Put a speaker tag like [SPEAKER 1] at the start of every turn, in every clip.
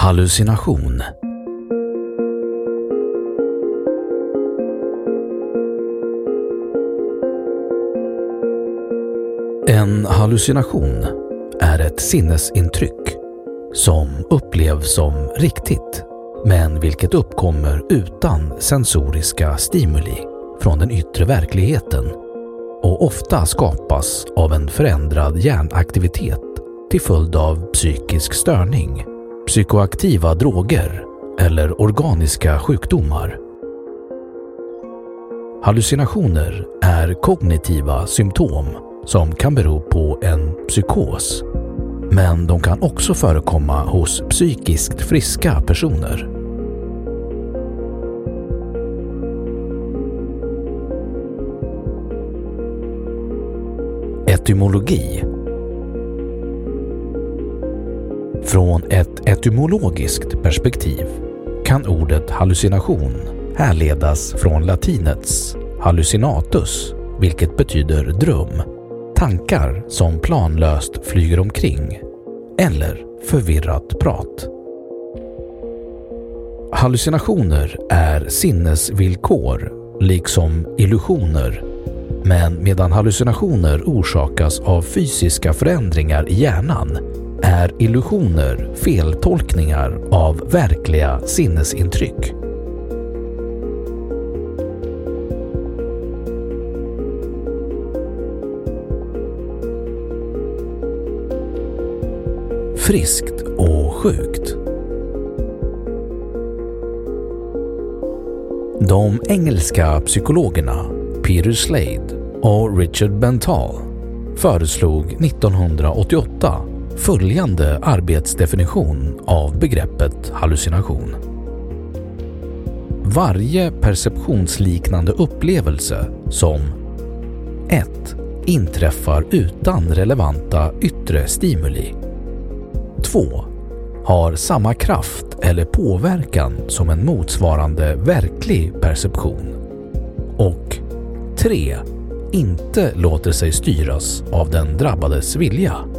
[SPEAKER 1] Hallucination. En hallucination är ett sinnesintryck som upplevs som riktigt men vilket uppkommer utan sensoriska stimuli från den yttre verkligheten och ofta skapas av en förändrad hjärnaktivitet till följd av psykisk störning, psykoaktiva droger eller organiska sjukdomar. Hallucinationer är kognitiva symptom som kan bero på en psykos. Men de kan också förekomma hos psykiskt friska personer. Etymologi Från ett etymologiskt perspektiv kan ordet hallucination härledas från latinets hallucinatus, vilket betyder dröm tankar som planlöst flyger omkring eller förvirrat prat. Hallucinationer är sinnesvillkor liksom illusioner men medan hallucinationer orsakas av fysiska förändringar i hjärnan är illusioner feltolkningar av verkliga sinnesintryck. friskt och sjukt. De engelska psykologerna Peter Slade och Richard Bental föreslog 1988 följande arbetsdefinition av begreppet hallucination. Varje perceptionsliknande upplevelse som 1. inträffar utan relevanta yttre stimuli 2 har samma kraft eller påverkan som en motsvarande verklig perception. Och 3. Inte låter sig styras av den drabbades vilja.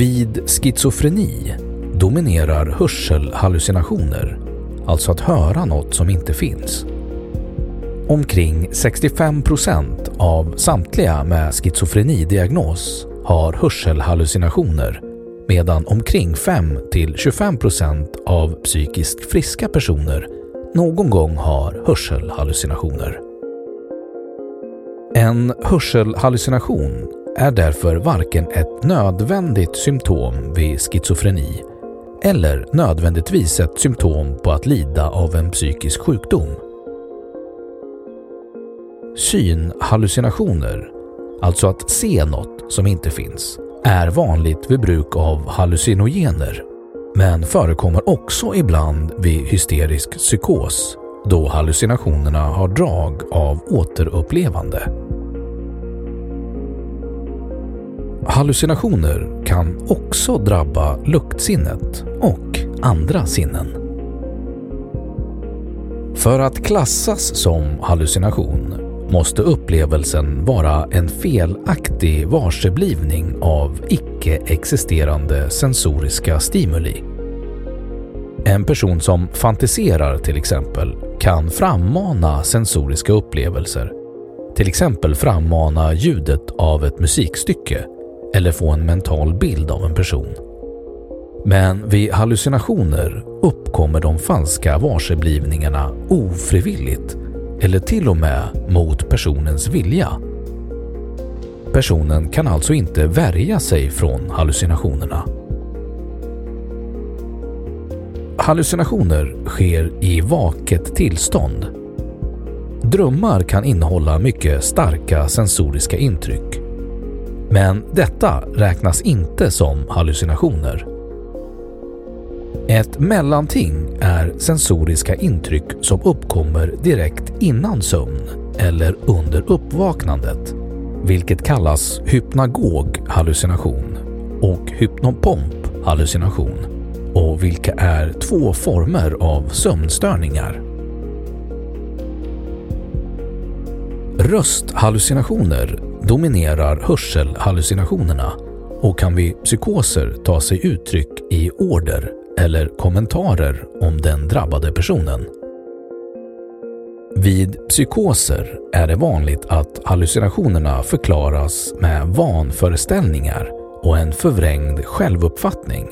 [SPEAKER 1] Vid schizofreni dominerar hörselhallucinationer, alltså att höra något som inte finns. Omkring 65 procent av samtliga med schizofrenidiagnos har hörselhallucinationer medan omkring 5-25% av psykiskt friska personer någon gång har hörselhallucinationer. En hörselhallucination är därför varken ett nödvändigt symptom vid schizofreni eller nödvändigtvis ett symptom på att lida av en psykisk sjukdom. Synhallucinationer, alltså att se något som inte finns, är vanligt vid bruk av hallucinogener men förekommer också ibland vid hysterisk psykos då hallucinationerna har drag av återupplevande. Hallucinationer kan också drabba luktsinnet och andra sinnen. För att klassas som hallucination måste upplevelsen vara en felaktig varseblivning av icke-existerande sensoriska stimuli. En person som fantiserar till exempel kan frammana sensoriska upplevelser. Till exempel frammana ljudet av ett musikstycke eller få en mental bild av en person. Men vid hallucinationer uppkommer de falska varseblivningarna ofrivilligt eller till och med mot personens vilja. Personen kan alltså inte värja sig från hallucinationerna. Hallucinationer sker i vaket tillstånd. Drömmar kan innehålla mycket starka sensoriska intryck. Men detta räknas inte som hallucinationer. Ett mellanting är sensoriska intryck som uppkommer direkt innan sömn eller under uppvaknandet, vilket kallas hypnagog hallucination och hypnopomp hallucination och vilka är två former av sömnstörningar. Rösthallucinationer dominerar hörselhallucinationerna och kan vid psykoser ta sig uttryck i order eller kommentarer om den drabbade personen. Vid psykoser är det vanligt att hallucinationerna förklaras med vanföreställningar och en förvrängd självuppfattning.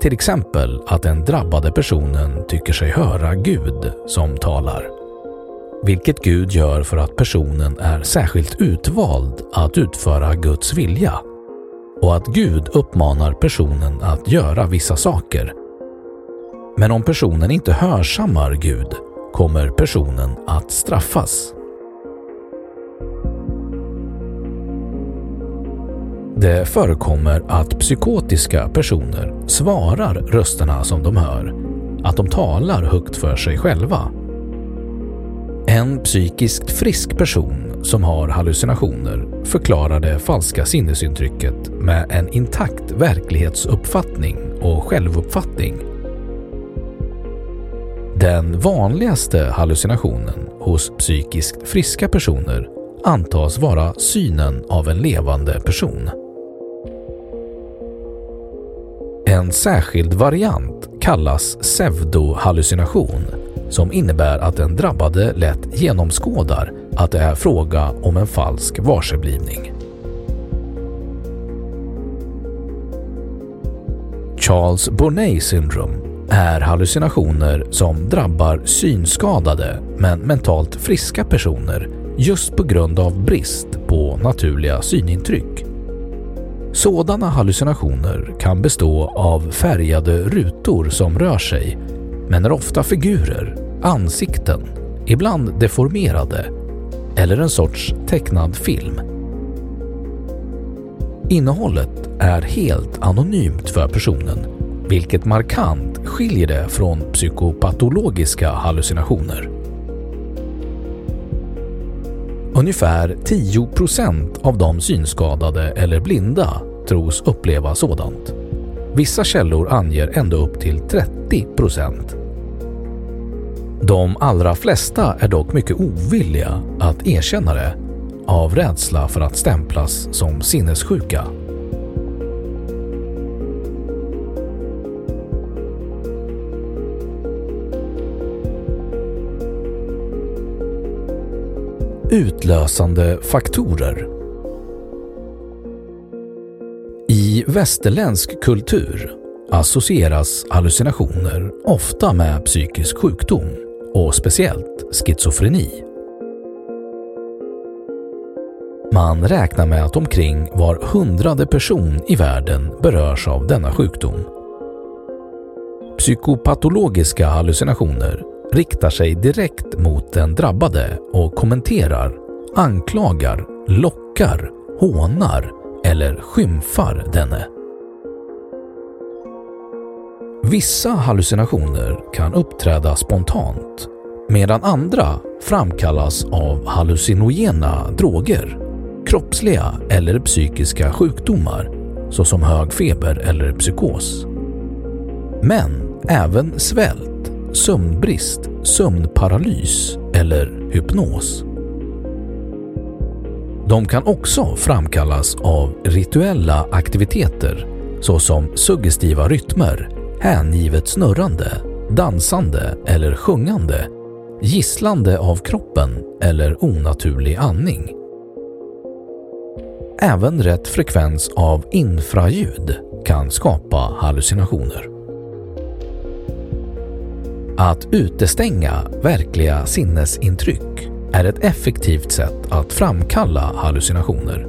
[SPEAKER 1] Till exempel att den drabbade personen tycker sig höra Gud som talar. Vilket Gud gör för att personen är särskilt utvald att utföra Guds vilja och att Gud uppmanar personen att göra vissa saker men om personen inte hörsammar Gud kommer personen att straffas. Det förekommer att psykotiska personer svarar rösterna som de hör, att de talar högt för sig själva. En psykiskt frisk person som har hallucinationer förklarar det falska sinnesintrycket med en intakt verklighetsuppfattning och självuppfattning den vanligaste hallucinationen hos psykiskt friska personer antas vara synen av en levande person. En särskild variant kallas pseudohallucination som innebär att den drabbade lätt genomskådar att det är fråga om en falsk varseblivning. Charles Bonnet syndrom är hallucinationer som drabbar synskadade men mentalt friska personer just på grund av brist på naturliga synintryck. Sådana hallucinationer kan bestå av färgade rutor som rör sig men är ofta figurer, ansikten, ibland deformerade eller en sorts tecknad film. Innehållet är helt anonymt för personen vilket markant skiljer det från psykopatologiska hallucinationer. Ungefär 10 av de synskadade eller blinda tros uppleva sådant. Vissa källor anger ända upp till 30 procent. De allra flesta är dock mycket ovilliga att erkänna det av rädsla för att stämplas som sinnessjuka. Utlösande faktorer västerländsk kultur associeras hallucinationer ofta med psykisk sjukdom och speciellt schizofreni. Man räknar med att omkring var hundrade person i världen berörs av denna sjukdom. Psykopatologiska hallucinationer riktar sig direkt mot den drabbade och kommenterar, anklagar, lockar, hånar eller skymfar denne. Vissa hallucinationer kan uppträda spontant medan andra framkallas av hallucinogena droger, kroppsliga eller psykiska sjukdomar såsom hög feber eller psykos. Men även svält, sömnbrist, sömnparalys eller hypnos. De kan också framkallas av rituella aktiviteter såsom suggestiva rytmer, hängivet snurrande, dansande eller sjungande, gisslande av kroppen eller onaturlig andning. Även rätt frekvens av infraljud kan skapa hallucinationer. Att utestänga verkliga sinnesintryck är ett effektivt sätt att framkalla hallucinationer.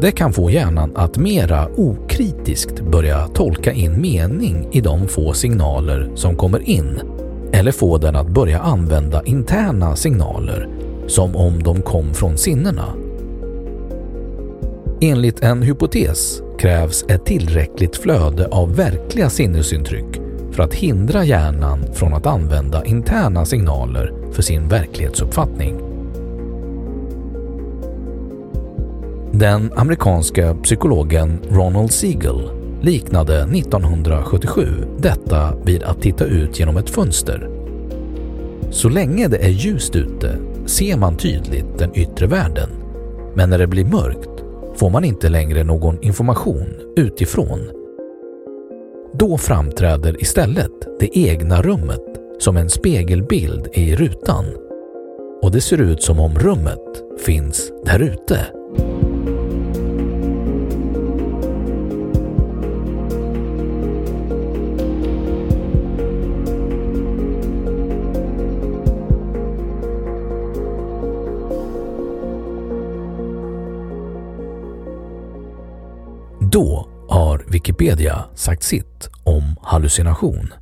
[SPEAKER 1] Det kan få hjärnan att mera okritiskt börja tolka in mening i de få signaler som kommer in eller få den att börja använda interna signaler som om de kom från sinnena. Enligt en hypotes krävs ett tillräckligt flöde av verkliga sinnesintryck för att hindra hjärnan från att använda interna signaler för sin verklighetsuppfattning. Den amerikanska psykologen Ronald Siegel liknade 1977 detta vid att titta ut genom ett fönster. Så länge det är ljust ute ser man tydligt den yttre världen, men när det blir mörkt får man inte längre någon information utifrån. Då framträder istället det egna rummet som en spegelbild i rutan och det ser ut som om rummet finns där ute. Då har Wikipedia sagt sitt om hallucination.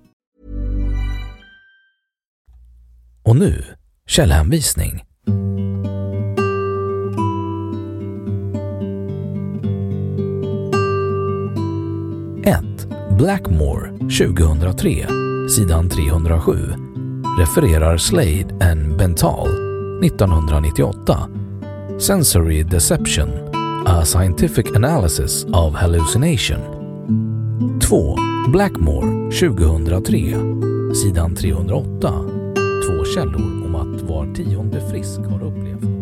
[SPEAKER 1] Och nu källhänvisning. Blackmore 2003, sidan 307 refererar Slade and Bental 1998 Sensory Deception A Scientific Analysis of Hallucination 2. Blackmore 2003, sidan 308 Två källor om att var tionde frisk har upplevt